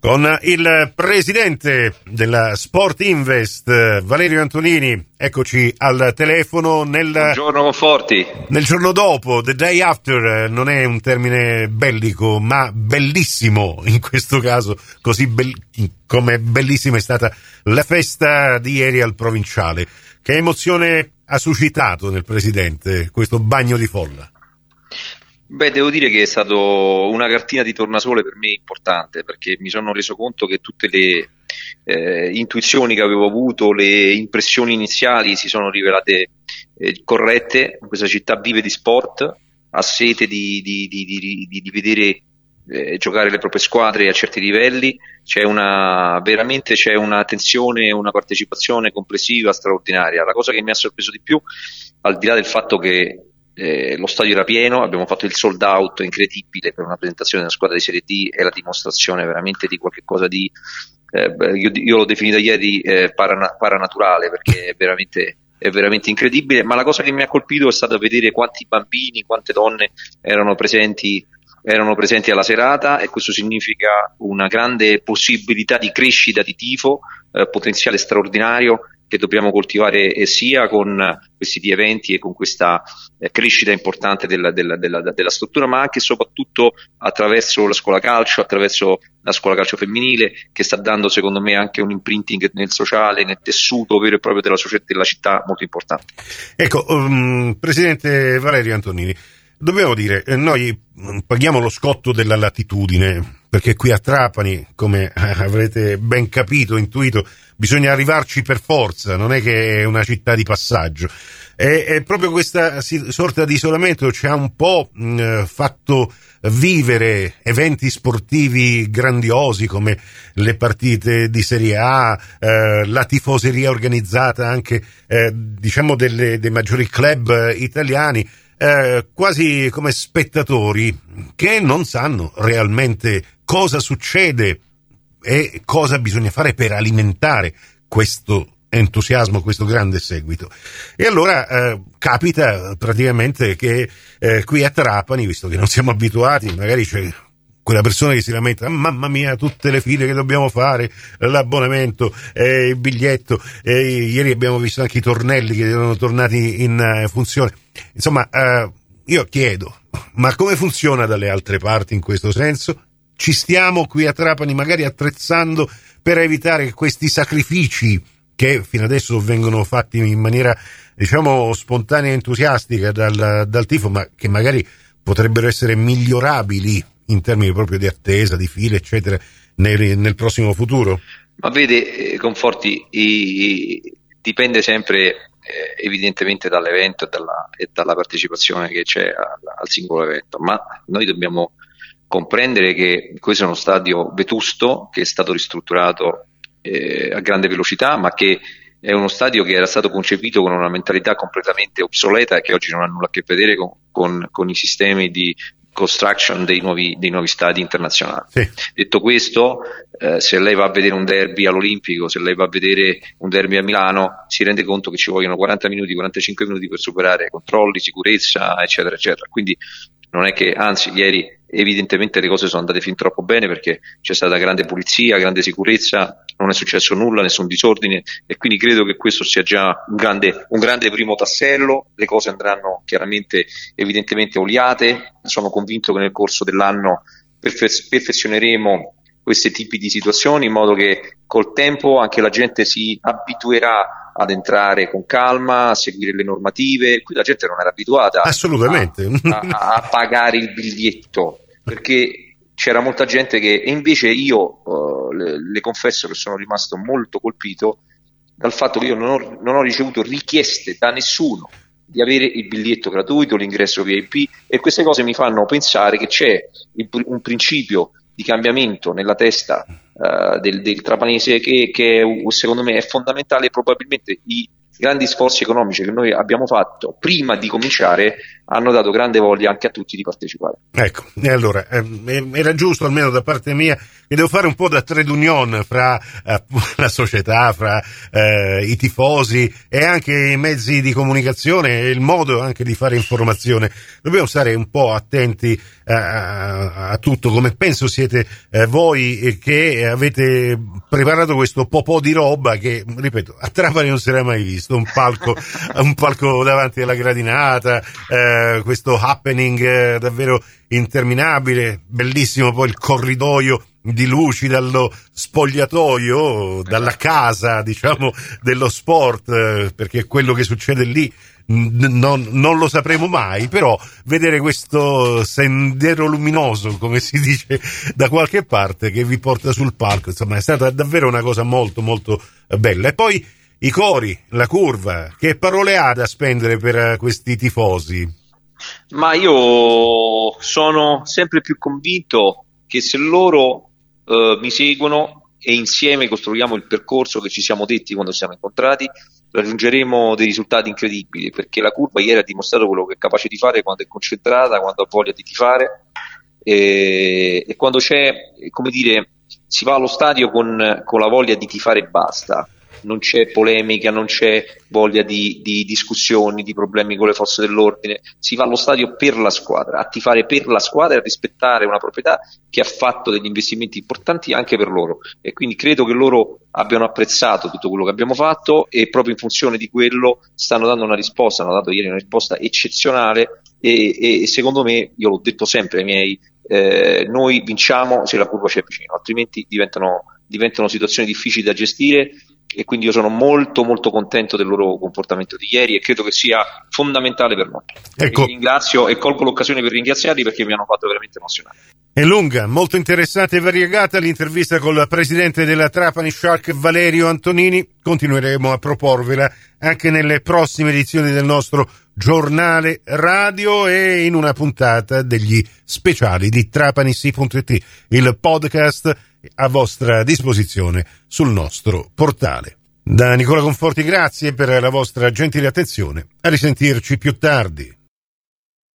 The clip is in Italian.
con il presidente della Sport Invest, Valerio Antonini. Eccoci al telefono nel... Buongiorno Conforti. Nel giorno dopo, the day after, non è un termine bellico, ma bellissimo in questo caso, così be- come bellissima è stata la festa di ieri al provinciale. Che emozione ha suscitato nel presidente questo bagno di folla? Beh, devo dire che è stato una cartina di tornasole per me importante perché mi sono reso conto che tutte le eh, intuizioni che avevo avuto, le impressioni iniziali si sono rivelate eh, corrette. Questa città vive di sport, ha sete di, di, di, di vedere eh, giocare le proprie squadre a certi livelli, c'è una, veramente c'è una una partecipazione complessiva straordinaria. La cosa che mi ha sorpreso di più, al di là del fatto che eh, lo stadio era pieno, abbiamo fatto il sold out incredibile per una presentazione della squadra di Serie D, è la dimostrazione veramente di qualcosa di, eh, io, io, l'ho definita ieri eh, parana, paranaturale perché è veramente, è veramente incredibile, ma la cosa che mi ha colpito è stata vedere quanti bambini, quante donne erano presenti erano presenti alla serata e questo significa una grande possibilità di crescita di tifo, eh, potenziale straordinario che dobbiamo coltivare eh, sia con questi eventi e con questa eh, crescita importante della, della, della, della, struttura, ma anche e soprattutto attraverso la scuola calcio, attraverso la scuola calcio femminile, che sta dando secondo me anche un imprinting nel sociale, nel tessuto vero e proprio della, società, della città molto importante. Ecco, um, Presidente Valerio Antonini, dobbiamo dire, eh, noi paghiamo lo scotto della latitudine, perché qui a Trapani, come avrete ben capito, intuito, bisogna arrivarci per forza, non è che è una città di passaggio. E, e proprio questa sorta di isolamento ci ha un po' mh, fatto vivere eventi sportivi grandiosi come le partite di Serie A, eh, la tifoseria organizzata anche eh, diciamo delle, dei maggiori club italiani, eh, quasi come spettatori che non sanno realmente cosa succede e cosa bisogna fare per alimentare questo entusiasmo, questo grande seguito. E allora eh, capita praticamente che eh, qui a Trapani, visto che non siamo abituati, magari c'è quella persona che si lamenta, mamma mia, tutte le file che dobbiamo fare, l'abbonamento, eh, il biglietto, eh, ieri abbiamo visto anche i tornelli che erano tornati in uh, funzione. Insomma, uh, io chiedo, ma come funziona dalle altre parti in questo senso? ci stiamo qui a Trapani magari attrezzando per evitare questi sacrifici che fino adesso vengono fatti in maniera diciamo spontanea e entusiastica dal, dal tifo ma che magari potrebbero essere migliorabili in termini proprio di attesa, di file eccetera nel, nel prossimo futuro? Ma vede, eh, Conforti, i, dipende sempre eh, evidentemente dall'evento e dalla, e dalla, partecipazione che c'è al, al singolo evento, ma noi dobbiamo comprendere che questo è uno stadio vetusto che è stato ristrutturato eh, a grande velocità, ma che è uno stadio che era stato concepito con una mentalità completamente obsoleta e che oggi non ha nulla a che vedere con, con, con i sistemi di construction dei nuovi, dei nuovi stadi internazionali. Sì. Detto questo, eh, se lei va a vedere un derby all'Olimpico, se lei va a vedere un derby a Milano, si rende conto che ci vogliono 40 minuti, 45 minuti per superare controlli, sicurezza, eccetera, eccetera. Quindi non è che, anzi, ieri evidentemente le cose sono andate fin troppo bene perché c'è stata grande pulizia, grande sicurezza, non è successo nulla, nessun disordine e quindi credo che questo sia già un grande, un grande primo tassello, le cose andranno chiaramente evidentemente oliate, sono convinto che nel corso dell'anno perfe- perfezioneremo questi tipi di situazioni in modo che col tempo anche la gente si abituerà ad entrare con calma, a seguire le normative. Qui la gente non era abituata Assolutamente. A, a, a pagare il biglietto perché c'era molta gente che, e invece io uh, le, le, confesso che sono rimasto molto colpito dal fatto che io non ho, non ho ricevuto richieste da nessuno di avere il biglietto gratuito, l'ingresso VIP e queste cose mi fanno pensare che c'è un principio di cambiamento nella testa uh, del, del, trapanese che, che, secondo me è fondamentale probabilmente i, grandi sforzi economici che noi abbiamo fatto prima di cominciare hanno dato grande voglia anche a tutti di partecipare. Ecco, e allora eh, era giusto almeno da parte mia che devo fare un po' da trade union fra eh, la società, fra eh, i tifosi e anche i mezzi di comunicazione e il modo anche di fare informazione. Dobbiamo stare un po' attenti a, eh, a, a tutto, come penso siete eh, voi che avete preparato questo popò di roba che, ripeto, a Trapani non si era mai visto, un palco, un palco davanti alla gradinata, eh, questo happening eh, davvero interminabile, bellissimo poi il corridoio di luci dallo spogliatoio, dalla casa, diciamo, dello sport, eh, perché quello che succede lì non, non, lo sapremo mai, però vedere questo sendero luminoso, come si dice da qualche parte, che vi porta sul palco, insomma, è stata davvero una cosa molto, molto bella. E poi i cori, la curva, che parole ha da spendere per questi tifosi? Ma io sono sempre più convinto che se loro eh, mi seguono e insieme costruiamo il percorso che ci siamo detti quando siamo incontrati, raggiungeremo dei risultati incredibili perché la curva ieri ha dimostrato quello che è capace di fare quando è concentrata, quando ha voglia di tifare e, e quando c'è, come dire, si va allo stadio con, con la voglia di tifare e basta non c'è polemica, non c'è voglia di, di, discussioni, di problemi con le forze dell'ordine, si va allo stadio per la squadra, a tifare per la squadra e a rispettare una proprietà che ha fatto degli investimenti importanti anche per loro. E quindi credo che loro abbiano apprezzato tutto quello che abbiamo fatto e proprio in funzione di quello stanno dando una risposta, hanno dato ieri una risposta eccezionale e, e secondo me, io l'ho detto sempre ai miei, eh, noi vinciamo se la curva ci è vicino, altrimenti diventano, diventano situazioni difficili da gestire e quindi io sono molto molto contento del loro comportamento di ieri e credo che sia fondamentale per noi. Ecco. Ringrazio e colgo l'occasione per ringraziarli perché mi hanno fatto veramente emozionare. È lunga, molto interessante e variegata l'intervista con il presidente della Trapani Shark Valerio Antonini. Continueremo a proporvela anche nelle prossime edizioni del nostro giornale radio e in una puntata degli speciali di trapanisi.it, il podcast a vostra disposizione sul nostro portale. Da Nicola Conforti grazie per la vostra gentile attenzione. A risentirci più tardi.